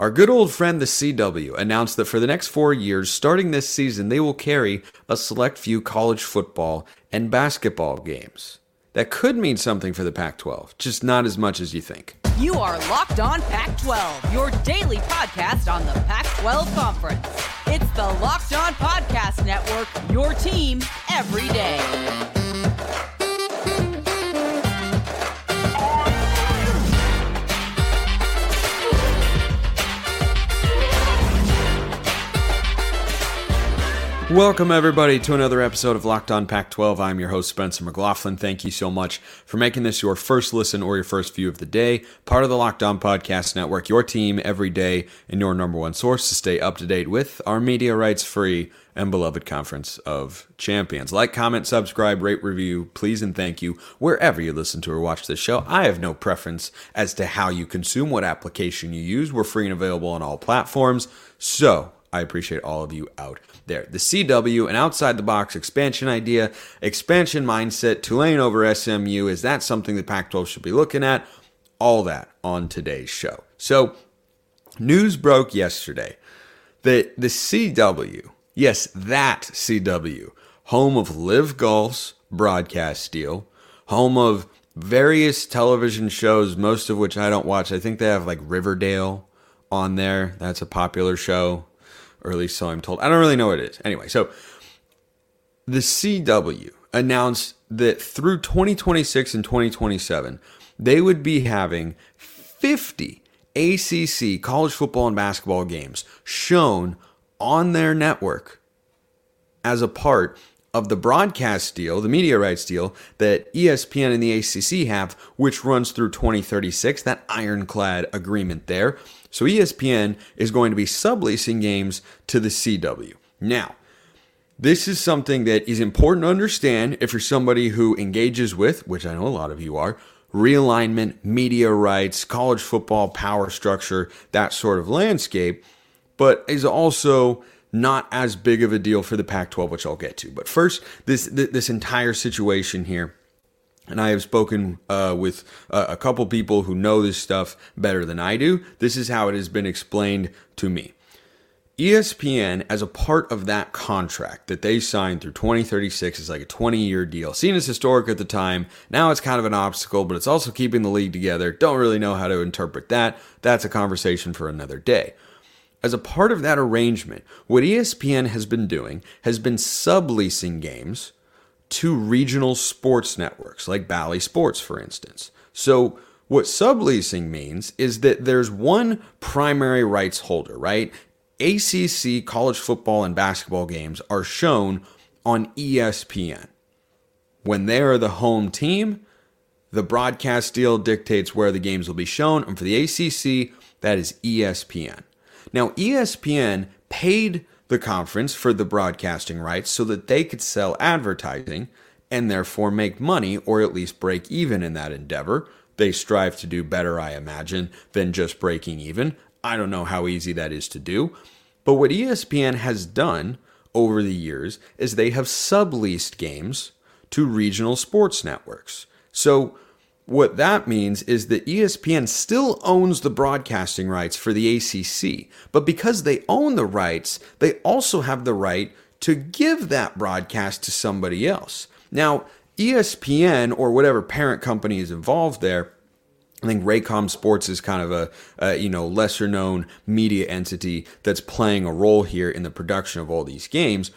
Our good old friend the CW announced that for the next four years, starting this season, they will carry a select few college football and basketball games. That could mean something for the Pac 12, just not as much as you think. You are Locked On Pac 12, your daily podcast on the Pac 12 Conference. It's the Locked On Podcast Network, your team every day. Welcome, everybody, to another episode of Locked On Pac 12. I'm your host, Spencer McLaughlin. Thank you so much for making this your first listen or your first view of the day. Part of the Locked On Podcast Network, your team every day, and your number one source to stay up to date with our media rights free and beloved Conference of Champions. Like, comment, subscribe, rate, review, please, and thank you wherever you listen to or watch this show. I have no preference as to how you consume, what application you use. We're free and available on all platforms. So, I appreciate all of you out there. The CW, an outside the box expansion idea, expansion mindset, Tulane over SMU. Is that something the Pac 12 should be looking at? All that on today's show. So, news broke yesterday that the CW, yes, that CW, home of LIV Golf's broadcast deal, home of various television shows, most of which I don't watch. I think they have like Riverdale on there. That's a popular show or at least so I'm told. I don't really know what it is. Anyway, so the CW announced that through 2026 and 2027, they would be having 50 ACC college football and basketball games shown on their network as a part of the broadcast deal, the media rights deal that ESPN and the ACC have, which runs through 2036, that ironclad agreement there. So ESPN is going to be subleasing games to the CW. Now, this is something that is important to understand if you're somebody who engages with, which I know a lot of you are, realignment, media rights, college football, power structure, that sort of landscape, but is also not as big of a deal for the Pac 12, which I'll get to. But first, this, this entire situation here and I have spoken uh, with uh, a couple people who know this stuff better than I do. This is how it has been explained to me. ESPN, as a part of that contract that they signed through 2036, is like a 20 year deal. Seen as historic at the time. Now it's kind of an obstacle, but it's also keeping the league together. Don't really know how to interpret that. That's a conversation for another day. As a part of that arrangement, what ESPN has been doing has been subleasing games to regional sports networks like Bally Sports, for instance. So, what subleasing means is that there's one primary rights holder, right? ACC college football and basketball games are shown on ESPN. When they are the home team, the broadcast deal dictates where the games will be shown, and for the ACC, that is ESPN. Now, ESPN paid the conference for the broadcasting rights so that they could sell advertising and therefore make money or at least break even in that endeavor. They strive to do better, I imagine, than just breaking even. I don't know how easy that is to do. But what ESPN has done over the years is they have subleased games to regional sports networks. So what that means is that ESPN still owns the broadcasting rights for the ACC, but because they own the rights, they also have the right to give that broadcast to somebody else. Now, ESPN or whatever parent company is involved there, I think Raycom Sports is kind of a, a, you know lesser known media entity that's playing a role here in the production of all these games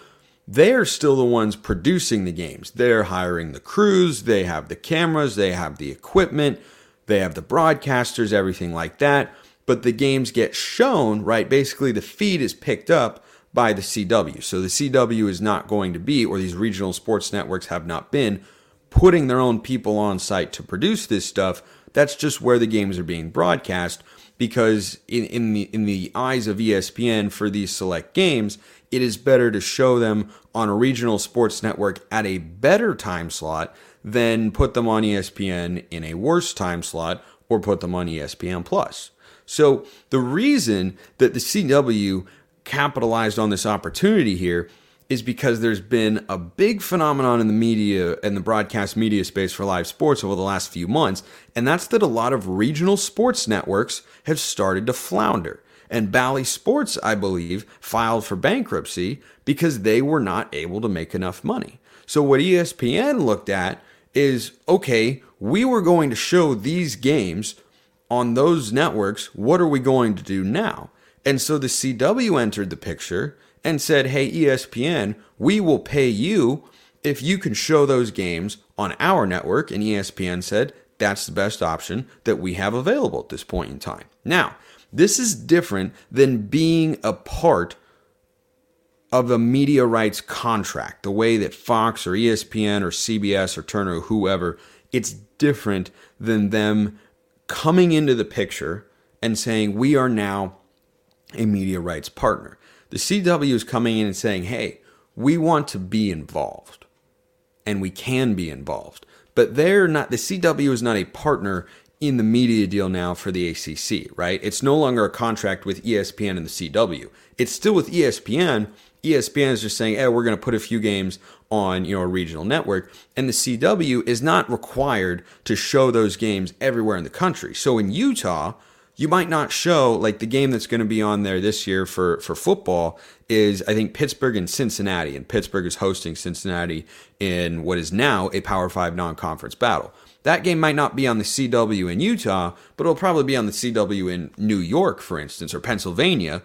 they're still the ones producing the games. They're hiring the crews, they have the cameras, they have the equipment, they have the broadcasters, everything like that. But the games get shown, right? Basically, the feed is picked up by the CW. So the CW is not going to be, or these regional sports networks have not been, putting their own people on site to produce this stuff. That's just where the games are being broadcast because in, in the in the eyes of ESPN for these select games, it is better to show them on a regional sports network at a better time slot than put them on ESPN in a worse time slot or put them on ESPN Plus. So the reason that the CW capitalized on this opportunity here is because there's been a big phenomenon in the media and the broadcast media space for live sports over the last few months, and that's that a lot of regional sports networks have started to flounder. And Bally Sports, I believe, filed for bankruptcy because they were not able to make enough money. So what ESPN looked at is okay, we were going to show these games on those networks. What are we going to do now? And so the CW entered the picture and said, Hey, ESPN, we will pay you if you can show those games on our network. And ESPN said, That's the best option that we have available at this point in time. Now, this is different than being a part of a media rights contract, the way that Fox or ESPN or CBS or Turner or whoever, it's different than them coming into the picture and saying, We are now a media rights partner. The CW is coming in and saying, hey, we want to be involved and we can be involved. But they're not, the CW is not a partner in the media deal now for the ACC, right? It's no longer a contract with ESPN and the CW. It's still with ESPN. ESPN is just saying, hey, we're going to put a few games on you know a regional network and the CW is not required to show those games everywhere in the country. So in Utah, you might not show like the game that's going to be on there this year for for football is I think Pittsburgh and Cincinnati, and Pittsburgh is hosting Cincinnati in what is now a Power Five non-conference battle. That game might not be on the CW in Utah, but it'll probably be on the CW in New York, for instance, or Pennsylvania.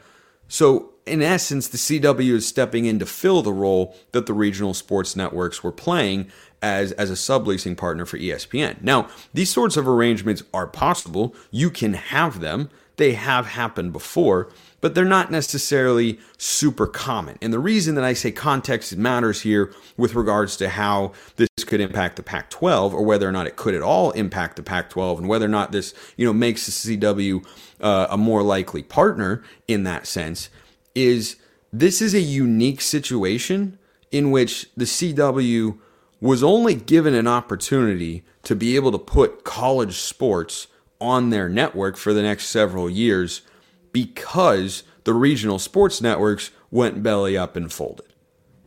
So in essence, the CW is stepping in to fill the role that the regional sports networks were playing as, as a subleasing partner for ESPN. Now, these sorts of arrangements are possible. You can have them. They have happened before, but they're not necessarily super common. And the reason that I say context matters here with regards to how this could impact the Pac 12 or whether or not it could at all impact the Pac 12 and whether or not this, you know, makes the CW uh, a more likely partner in that sense is this is a unique situation in which the CW was only given an opportunity to be able to put college sports on their network for the next several years because the regional sports networks went belly up and folded.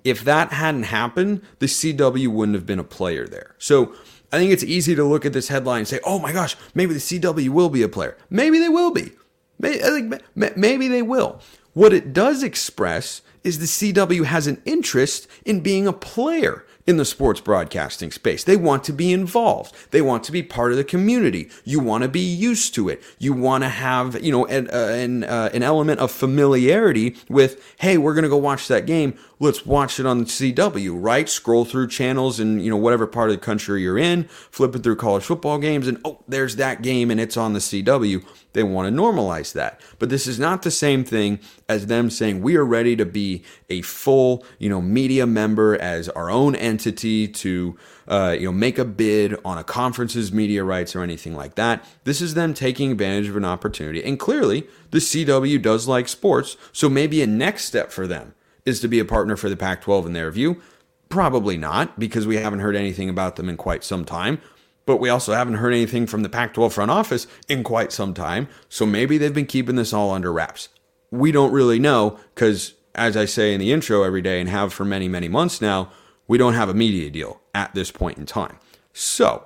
If that hadn't happened, the CW wouldn't have been a player there. So I think it's easy to look at this headline and say, oh my gosh, maybe the CW will be a player. Maybe they will be. Maybe they will. What it does express is the CW has an interest in being a player in the sports broadcasting space. They want to be involved. They want to be part of the community. You want to be used to it. You want to have, you know, an, uh, an, uh, an element of familiarity with, hey, we're going to go watch that game. Let's watch it on the CW, right? Scroll through channels and, you know, whatever part of the country you're in, flipping through college football games, and oh, there's that game and it's on the CW. They want to normalize that. But this is not the same thing as them saying we are ready to be a full, you know, media member as our own entity to, uh, you know, make a bid on a conference's media rights or anything like that. This is them taking advantage of an opportunity. And clearly, the CW does like sports, so maybe a next step for them is to be a partner for the Pac 12 in their view. Probably not, because we haven't heard anything about them in quite some time but we also haven't heard anything from the Pac 12 front office in quite some time. So maybe they've been keeping this all under wraps. We don't really know because, as I say in the intro every day and have for many, many months now, we don't have a media deal at this point in time. So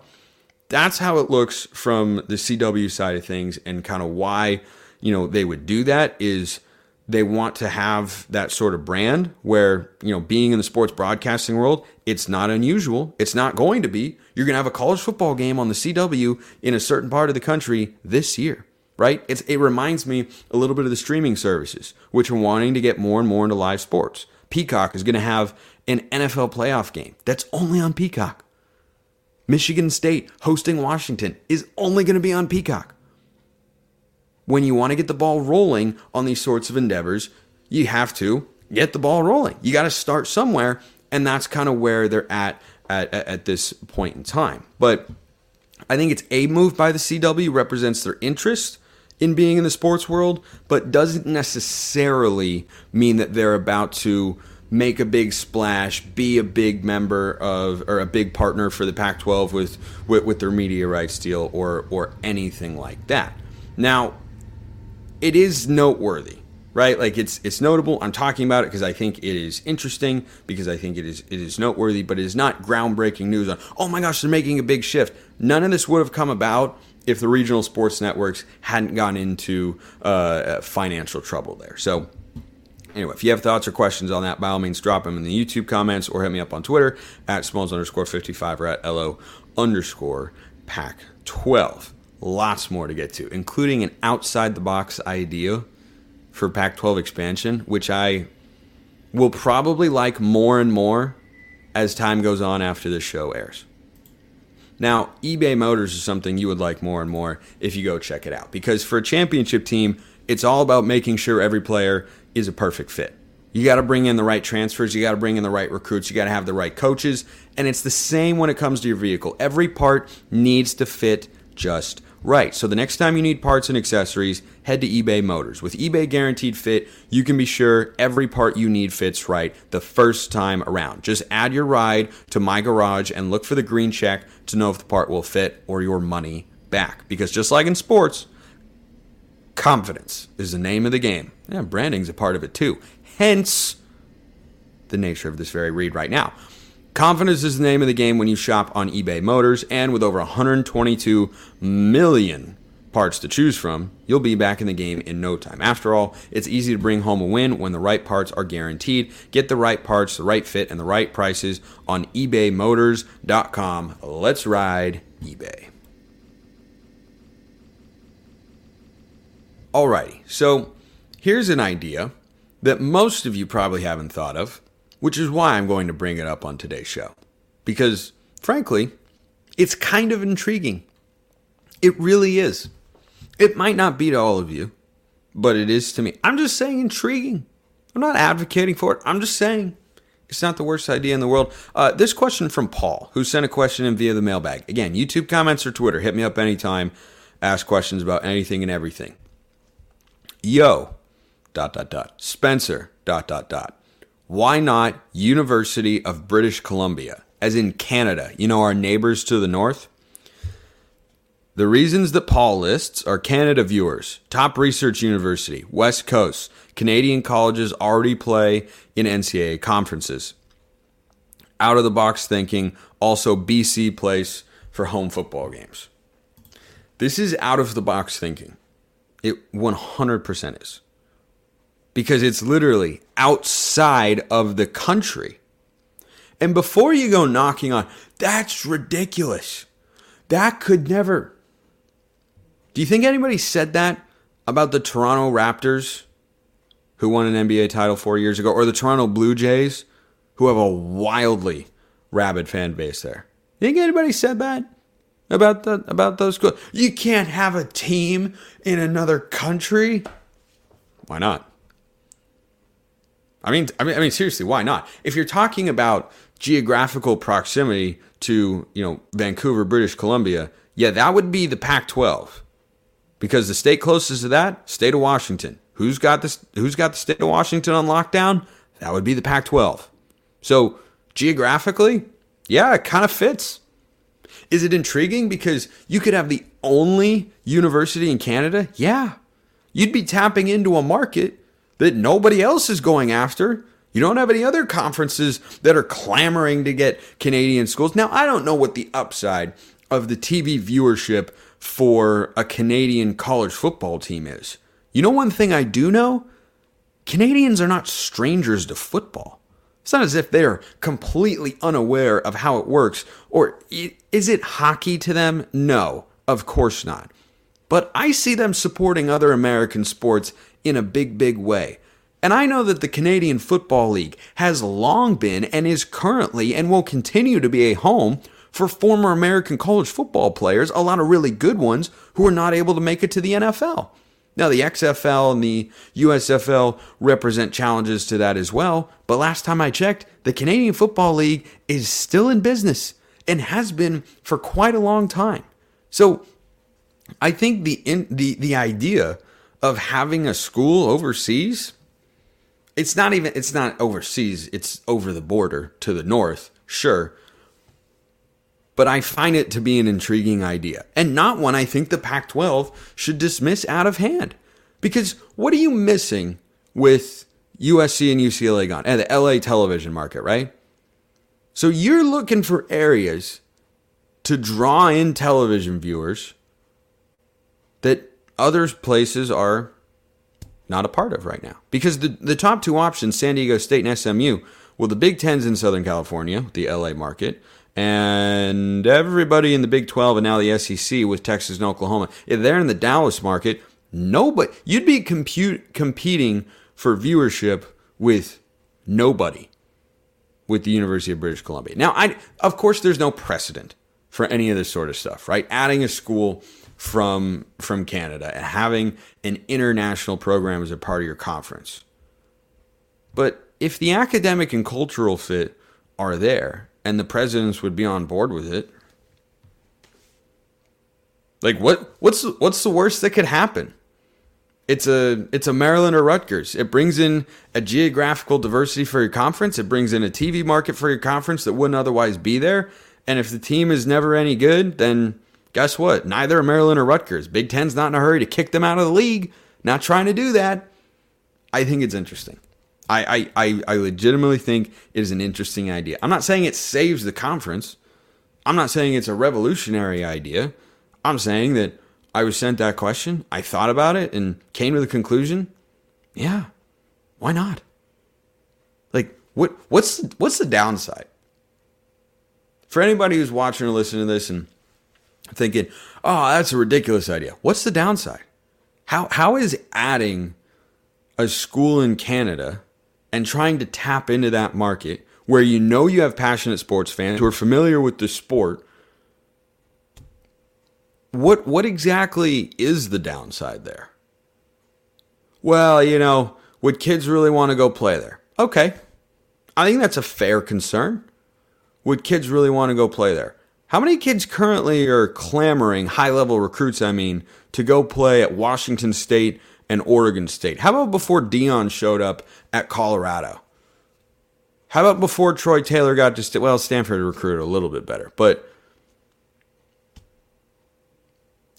that's how it looks from the CW side of things and kind of why, you know, they would do that is they want to have that sort of brand where, you know, being in the sports broadcasting world, it's not unusual. It's not going to be. You're going to have a college football game on the CW in a certain part of the country this year, right? It's, it reminds me a little bit of the streaming services, which are wanting to get more and more into live sports. Peacock is going to have an NFL playoff game that's only on Peacock. Michigan State hosting Washington is only going to be on Peacock when you want to get the ball rolling on these sorts of endeavors, you have to get the ball rolling. You got to start somewhere, and that's kind of where they're at, at at this point in time. But I think it's a move by the CW represents their interest in being in the sports world, but doesn't necessarily mean that they're about to make a big splash, be a big member of or a big partner for the Pac-12 with with, with their media rights deal or or anything like that. Now, it is noteworthy, right? Like it's it's notable. I'm talking about it because I think it is interesting, because I think it is it is noteworthy, but it is not groundbreaking news on, oh my gosh, they're making a big shift. None of this would have come about if the regional sports networks hadn't gone into uh, financial trouble there. So, anyway, if you have thoughts or questions on that, by all means, drop them in the YouTube comments or hit me up on Twitter at smalls underscore 55 or at LO underscore Pac 12. Lots more to get to, including an outside the box idea for Pac 12 expansion, which I will probably like more and more as time goes on after this show airs. Now, eBay Motors is something you would like more and more if you go check it out. Because for a championship team, it's all about making sure every player is a perfect fit. You got to bring in the right transfers, you got to bring in the right recruits, you got to have the right coaches, and it's the same when it comes to your vehicle. Every part needs to fit just right. So the next time you need parts and accessories, head to eBay Motors. With eBay Guaranteed Fit, you can be sure every part you need fits right the first time around. Just add your ride to My Garage and look for the green check to know if the part will fit or your money back. Because just like in sports, confidence is the name of the game. Yeah, branding's a part of it too. Hence the nature of this very read right now. Confidence is the name of the game when you shop on eBay Motors, and with over 122 million parts to choose from, you'll be back in the game in no time. After all, it's easy to bring home a win when the right parts are guaranteed. Get the right parts, the right fit, and the right prices on ebaymotors.com. Let's ride eBay. Alrighty, so here's an idea that most of you probably haven't thought of which is why I'm going to bring it up on today's show. Because, frankly, it's kind of intriguing. It really is. It might not be to all of you, but it is to me. I'm just saying intriguing. I'm not advocating for it. I'm just saying it's not the worst idea in the world. Uh, this question from Paul, who sent a question in via the mailbag. Again, YouTube comments or Twitter. Hit me up anytime. Ask questions about anything and everything. Yo, dot, dot, dot. Spencer, dot, dot, dot. Why not University of British Columbia, as in Canada, you know, our neighbors to the north? The reasons that Paul lists are Canada viewers, top research university, West Coast, Canadian colleges already play in NCAA conferences. Out of the box thinking, also BC place for home football games. This is out of the box thinking. It 100% is because it's literally outside of the country. And before you go knocking on, that's ridiculous. That could never. Do you think anybody said that about the Toronto Raptors, who won an NBA title four years ago, or the Toronto Blue Jays, who have a wildly rabid fan base there? You think anybody said that about the about those? You can't have a team in another country. Why not? I mean, I mean, I mean, seriously, why not? If you're talking about geographical proximity to, you know, Vancouver, British Columbia, yeah, that would be the Pac-12, because the state closest to that, state of Washington. Who's got this? Who's got the state of Washington on lockdown? That would be the Pac-12. So geographically, yeah, it kind of fits. Is it intriguing because you could have the only university in Canada? Yeah. You'd be tapping into a market that nobody else is going after. You don't have any other conferences that are clamoring to get Canadian schools. Now, I don't know what the upside of the TV viewership for a Canadian college football team is. You know, one thing I do know? Canadians are not strangers to football. It's not as if they're completely unaware of how it works. Or is it hockey to them? No, of course not. But I see them supporting other American sports in a big, big way. And I know that the Canadian Football League has long been and is currently and will continue to be a home for former American college football players, a lot of really good ones who are not able to make it to the NFL. Now, the XFL and the USFL represent challenges to that as well, but last time I checked, the Canadian Football League is still in business and has been for quite a long time. So, I think the in, the the idea of having a school overseas it's not even it's not overseas it's over the border to the north sure. But i find it to be an intriguing idea and not one i think the pac 12 should dismiss out of hand. Because what are you missing with usc and ucla gone and the la television market right? So you're looking for areas to draw in television viewers that other places are not a part of right now. Because the, the top two options, San Diego State and SMU, well, the Big Ten's in Southern California, the LA market, and everybody in the Big 12 and now the SEC with Texas and Oklahoma, if they're in the Dallas market, nobody, you'd be compute, competing for viewership with nobody with the University of British Columbia. Now, I, of course, there's no precedent for any of this sort of stuff, right? Adding a school from from Canada and having an international program as a part of your conference. But if the academic and cultural fit are there and the presidents would be on board with it, like what what's what's the worst that could happen? It's a it's a Maryland or Rutgers. It brings in a geographical diversity for your conference. It brings in a TV market for your conference that wouldn't otherwise be there. And if the team is never any good, then guess what? Neither are Maryland or Rutgers. Big Ten's not in a hurry to kick them out of the league. Not trying to do that. I think it's interesting. I, I, I legitimately think it is an interesting idea. I'm not saying it saves the conference. I'm not saying it's a revolutionary idea. I'm saying that I was sent that question. I thought about it and came to the conclusion, yeah, why not? Like, what what's what's the downside? For anybody who's watching or listening to this and thinking, "Oh, that's a ridiculous idea." What's the downside? How how is adding a school in Canada and trying to tap into that market where you know you have passionate sports fans who are familiar with the sport what what exactly is the downside there? Well, you know, would kids really want to go play there? Okay. I think that's a fair concern. Would kids really want to go play there? How many kids currently are clamoring, high level recruits, I mean, to go play at Washington State and Oregon State? How about before Deion showed up at Colorado? How about before Troy Taylor got to, st- well, Stanford recruited a little bit better, but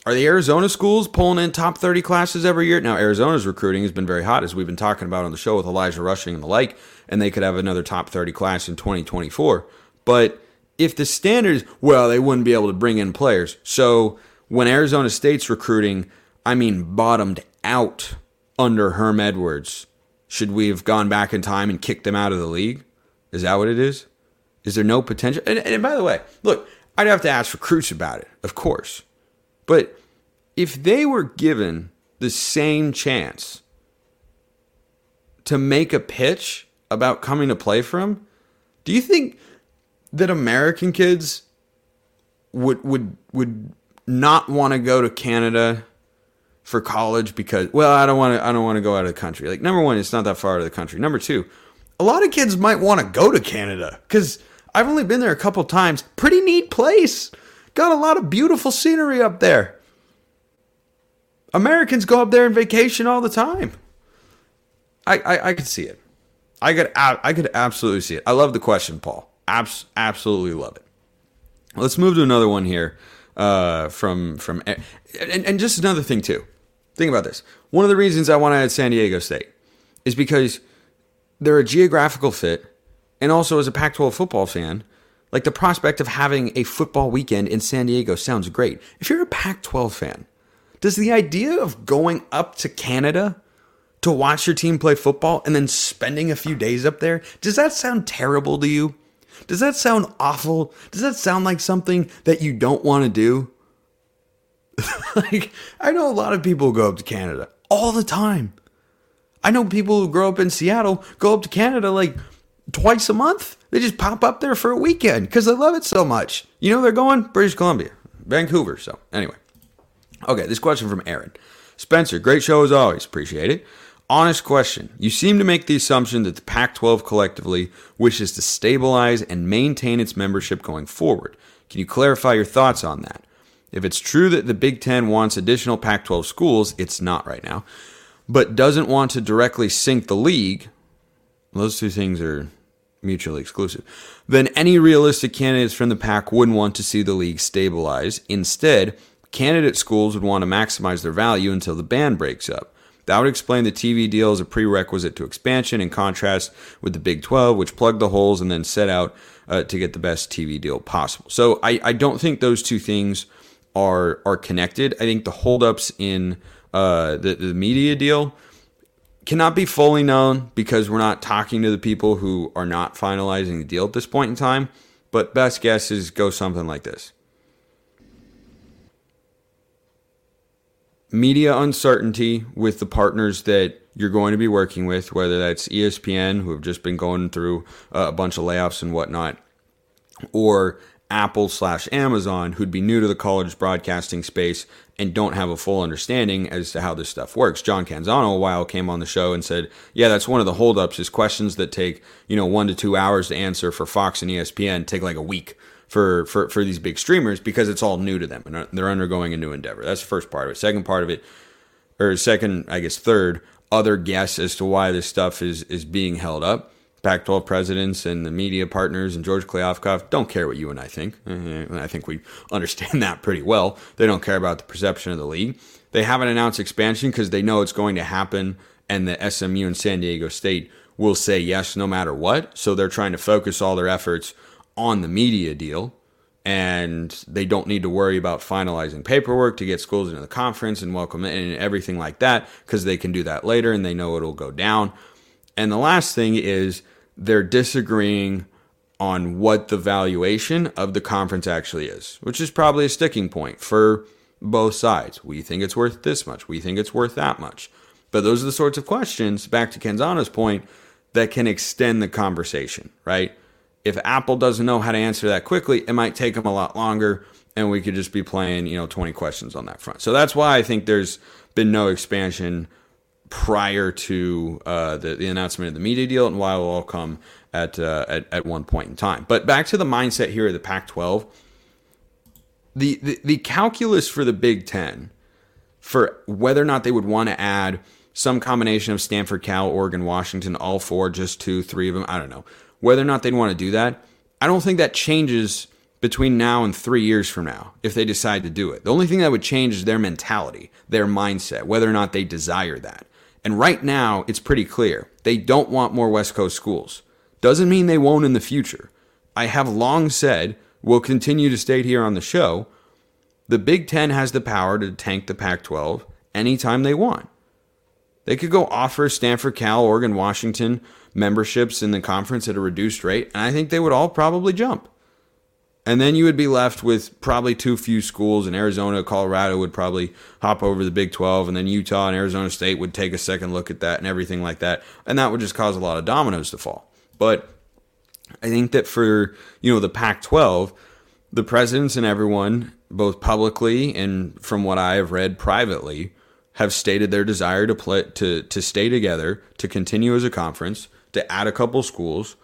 Are the Arizona schools pulling in top 30 classes every year? Now, Arizona's recruiting has been very hot, as we've been talking about on the show with Elijah Rushing and the like, and they could have another top 30 class in 2024. But if the standard is, well, they wouldn't be able to bring in players. So when Arizona State's recruiting, I mean, bottomed out under Herm Edwards, should we have gone back in time and kicked them out of the league? Is that what it is? Is there no potential? And, and by the way, look, I'd have to ask recruits about it, of course. But if they were given the same chance to make a pitch about coming to play for him, do you think that American kids would would would not want to go to Canada for college because well, I don't want to I don't want to go out of the country. Like number 1, it's not that far out of the country. Number 2, a lot of kids might want to go to Canada cuz I've only been there a couple times. Pretty neat place. Got a lot of beautiful scenery up there. Americans go up there and vacation all the time. I, I, I could see it. I could I could absolutely see it. I love the question, Paul. Abs- absolutely love it. Let's move to another one here uh, from from and, and just another thing too. Think about this. One of the reasons I want to add San Diego State is because they're a geographical fit, and also as a Pac-12 football fan, like the prospect of having a football weekend in San Diego sounds great. If you're a Pac-12 fan, does the idea of going up to Canada to watch your team play football and then spending a few days up there, does that sound terrible to you? Does that sound awful? Does that sound like something that you don't want to do? like, I know a lot of people go up to Canada all the time. I know people who grow up in Seattle go up to Canada like twice a month. They just pop up there for a weekend because they love it so much. You know, they're going British Columbia, Vancouver. So, anyway. Okay, this question from Aaron. Spencer, great show as always. Appreciate it. Honest question. You seem to make the assumption that the Pac 12 collectively wishes to stabilize and maintain its membership going forward. Can you clarify your thoughts on that? If it's true that the Big Ten wants additional Pac 12 schools, it's not right now, but doesn't want to directly sink the league, those two things are mutually exclusive, then any realistic candidates from the Pac wouldn't want to see the league stabilize. Instead, Candidate schools would want to maximize their value until the band breaks up. That would explain the TV deal as a prerequisite to expansion, in contrast with the Big 12, which plugged the holes and then set out uh, to get the best TV deal possible. So I, I don't think those two things are are connected. I think the holdups in uh, the the media deal cannot be fully known because we're not talking to the people who are not finalizing the deal at this point in time. But best guess is go something like this. Media uncertainty with the partners that you're going to be working with, whether that's ESPN, who have just been going through uh, a bunch of layoffs and whatnot, or Apple slash Amazon, who'd be new to the college broadcasting space and don't have a full understanding as to how this stuff works. John Canzano a while came on the show and said, "Yeah, that's one of the holdups is questions that take you know one to two hours to answer for Fox and ESPN take like a week." For, for, for these big streamers because it's all new to them and they're undergoing a new endeavor. That's the first part of it. Second part of it, or second, I guess third, other guess as to why this stuff is is being held up Pac 12 presidents and the media partners and George Kliavkoff don't care what you and I think. Uh, I think we understand that pretty well. They don't care about the perception of the league. They haven't announced expansion because they know it's going to happen and the SMU and San Diego State will say yes no matter what. So they're trying to focus all their efforts on the media deal and they don't need to worry about finalizing paperwork to get schools into the conference and welcome in and everything like that because they can do that later and they know it'll go down. And the last thing is they're disagreeing on what the valuation of the conference actually is, which is probably a sticking point for both sides. We think it's worth this much, we think it's worth that much. But those are the sorts of questions, back to Canzano's point, that can extend the conversation, right? If Apple doesn't know how to answer that quickly, it might take them a lot longer and we could just be playing, you know, 20 questions on that front. So that's why I think there's been no expansion prior to uh, the, the announcement of the media deal and why it will all come at, uh, at, at one point in time. But back to the mindset here of the Pac 12. The, the, the calculus for the Big Ten for whether or not they would want to add some combination of Stanford, Cal, Oregon, Washington, all four, just two, three of them, I don't know. Whether or not they'd want to do that, I don't think that changes between now and three years from now if they decide to do it. The only thing that would change is their mentality, their mindset, whether or not they desire that. And right now, it's pretty clear they don't want more West Coast schools. Doesn't mean they won't in the future. I have long said, we'll continue to state here on the show, the Big Ten has the power to tank the Pac 12 anytime they want. They could go offer Stanford, Cal, Oregon, Washington memberships in the conference at a reduced rate, and I think they would all probably jump. And then you would be left with probably too few schools, and Arizona, Colorado would probably hop over the Big 12, and then Utah and Arizona State would take a second look at that and everything like that. And that would just cause a lot of dominoes to fall. But I think that for, you know, the Pac 12, the presidents and everyone, both publicly and from what I have read privately, have stated their desire to play to to stay together, to continue as a conference, to add a couple schools.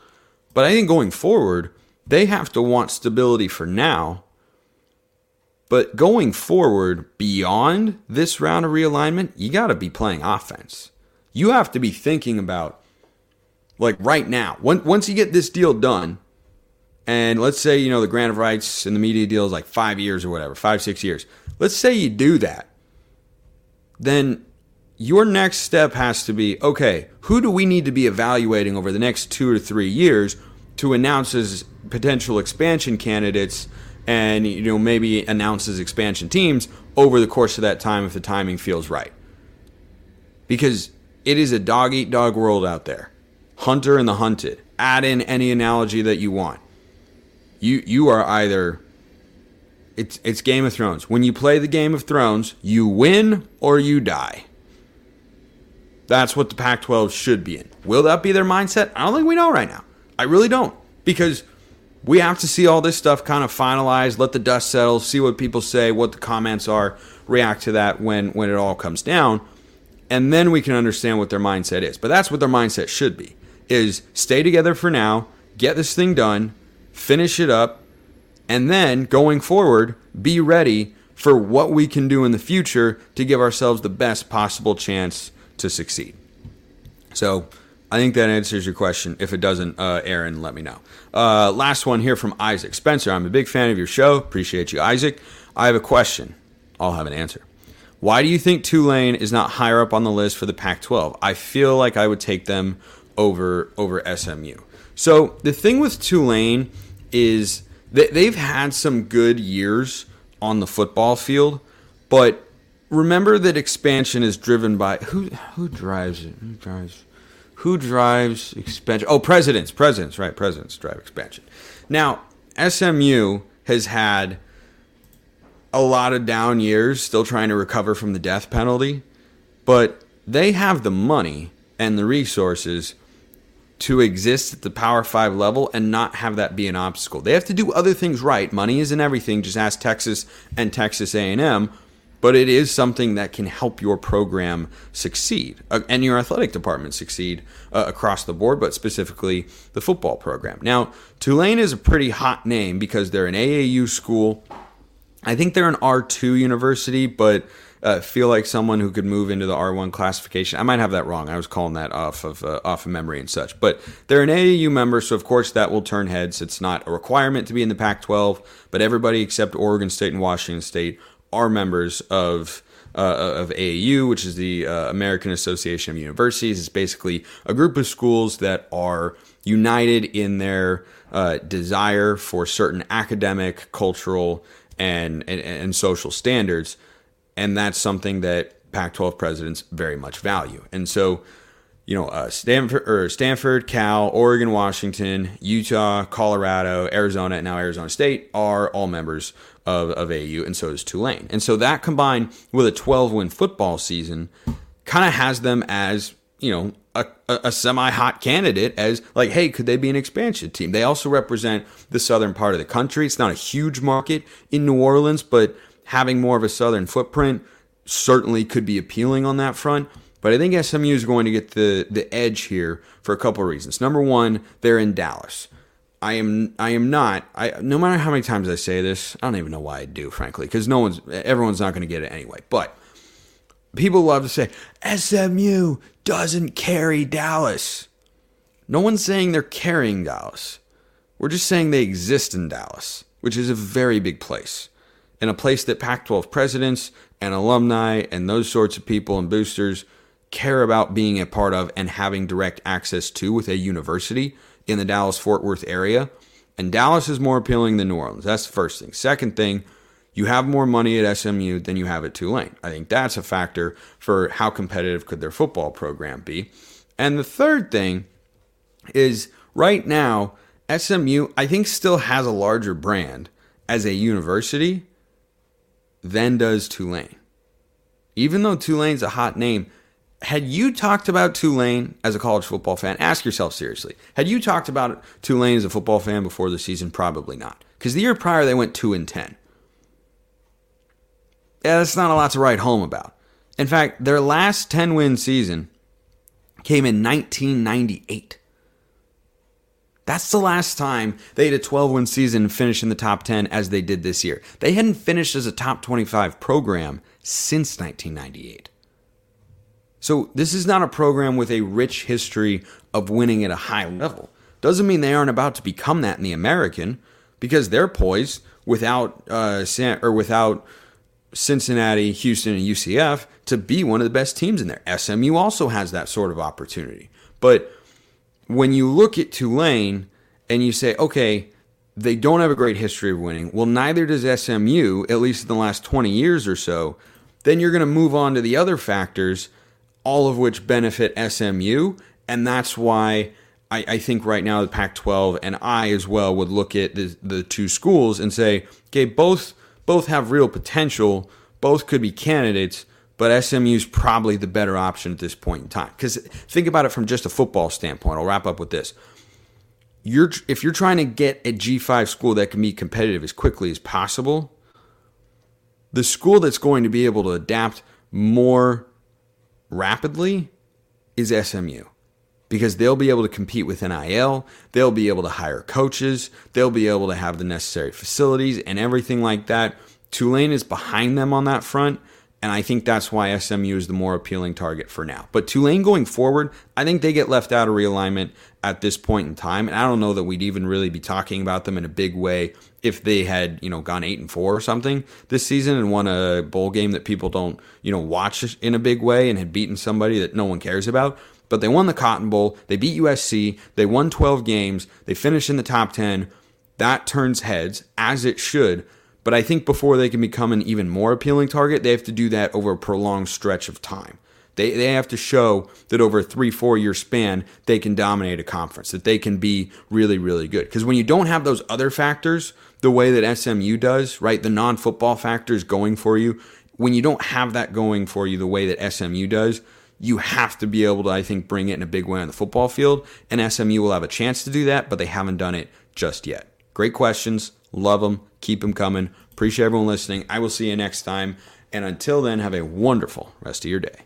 But I think going forward, they have to want stability for now. But going forward, beyond this round of realignment, you got to be playing offense. You have to be thinking about, like right now, once you get this deal done, and let's say, you know, the grant of rights and the media deal is like five years or whatever, five, six years. Let's say you do that. Then your next step has to be okay, who do we need to be evaluating over the next two or three years to announce as potential expansion candidates and you know maybe announces expansion teams over the course of that time if the timing feels right. Because it is a dog eat dog world out there. Hunter and the hunted. Add in any analogy that you want. You you are either it's it's Game of Thrones. When you play the Game of Thrones, you win or you die. That's what the Pac 12 should be in. Will that be their mindset? I don't think we know right now. I really don't. Because we have to see all this stuff kind of finalized, let the dust settle, see what people say, what the comments are, react to that when when it all comes down, and then we can understand what their mindset is. But that's what their mindset should be: is stay together for now, get this thing done, finish it up, and then going forward, be ready for what we can do in the future to give ourselves the best possible chance to succeed. So I think that answers your question. If it doesn't, uh, Aaron, let me know. Uh, last one here from Isaac Spencer. I'm a big fan of your show. Appreciate you, Isaac. I have a question. I'll have an answer. Why do you think Tulane is not higher up on the list for the Pac-12? I feel like I would take them over over SMU. So the thing with Tulane is that they've had some good years on the football field, but remember that expansion is driven by who who drives it? Who drives who drives expansion? Oh, presidents, presidents, right? Presidents drive expansion. Now, SMU has had a lot of down years, still trying to recover from the death penalty, but they have the money and the resources to exist at the Power 5 level and not have that be an obstacle. They have to do other things right. Money isn't everything. Just ask Texas and Texas A&M, but it is something that can help your program succeed uh, and your athletic department succeed uh, across the board, but specifically the football program. Now, Tulane is a pretty hot name because they're an AAU school. I think they're an R2 university, but uh, feel like someone who could move into the R1 classification. I might have that wrong. I was calling that off of uh, off of memory and such. But they're an AAU member, so of course that will turn heads. It's not a requirement to be in the Pac-12, but everybody except Oregon State and Washington State are members of. Uh, of AAU, which is the uh, American Association of Universities. It's basically a group of schools that are united in their uh, desire for certain academic, cultural, and, and, and social standards and that's something that Pac-12 presidents very much value. And so, you know, uh, Stanford or Stanford, Cal, Oregon, Washington, Utah, Colorado, Arizona, and now Arizona State are all members of, of AU, and so does Tulane. And so that combined with a 12-win football season kind of has them as you know a, a semi-hot candidate as like hey could they be an expansion team they also represent the southern part of the country it's not a huge market in new orleans but having more of a southern footprint certainly could be appealing on that front. But I think SMU is going to get the the edge here for a couple of reasons. Number one, they're in Dallas. I am I am not. I no matter how many times I say this, I don't even know why I do, frankly, because no one's everyone's not going to get it anyway. But people love to say SMU doesn't carry Dallas. No one's saying they're carrying Dallas. We're just saying they exist in Dallas, which is a very big place And a place that Pac 12 presidents and alumni and those sorts of people and boosters care about being a part of and having direct access to with a university in the Dallas Fort Worth area. And Dallas is more appealing than New Orleans. That's the first thing. Second thing, you have more money at SMU than you have at Tulane. I think that's a factor for how competitive could their football program be. And the third thing is right now, SMU, I think, still has a larger brand as a university than does Tulane. Even though Tulane's a hot name, had you talked about Tulane as a college football fan, ask yourself seriously. Had you talked about Tulane as a football fan before the season? Probably not. Because the year prior they went 2 and 10. Yeah, that's not a lot to write home about. In fact, their last 10 win season came in 1998. That's the last time they had a 12 win season and finished in the top 10 as they did this year. They hadn't finished as a top 25 program since 1998. So, this is not a program with a rich history of winning at a high level. Doesn't mean they aren't about to become that in the American because they're poised without uh, or without Cincinnati, Houston, and UCF to be one of the best teams in there. SMU also has that sort of opportunity. But when you look at Tulane and you say, okay, they don't have a great history of winning. Well, neither does SMU, at least in the last 20 years or so. Then you're going to move on to the other factors, all of which benefit SMU. And that's why I, I think right now the Pac 12 and I as well would look at the, the two schools and say, okay, both, both have real potential, both could be candidates but SMU is probably the better option at this point in time. Because think about it from just a football standpoint. I'll wrap up with this. You're if you're trying to get a G5 school that can be competitive as quickly as possible, the school that's going to be able to adapt more rapidly is SMU because they'll be able to compete with NIL, they'll be able to hire coaches, they'll be able to have the necessary facilities and everything like that. Tulane is behind them on that front, and I think that's why SMU is the more appealing target for now. But Tulane going forward, I think they get left out of realignment at this point in time. And I don't know that we'd even really be talking about them in a big way if they had, you know, gone eight and four or something this season and won a bowl game that people don't, you know, watch in a big way and had beaten somebody that no one cares about. But they won the Cotton Bowl. They beat USC. They won 12 games. They finished in the top 10. That turns heads, as it should But I think before they can become an even more appealing target, they have to do that over a prolonged stretch of time. They, they have to show that over a three, four year span, they can dominate a conference, that they can be really, really good. Because when you don't have those other factors, the way that SMU does, right, the non football factors going for you, when you don't have that going for you the way that SMU does, you have to be able to, I think, bring it in a big way on the football field. And SMU will have a chance to do that, but they haven't done it just yet. Great questions. Love them. Keep them coming. Appreciate everyone listening. I will see you next time. And until then, have a wonderful rest of your day.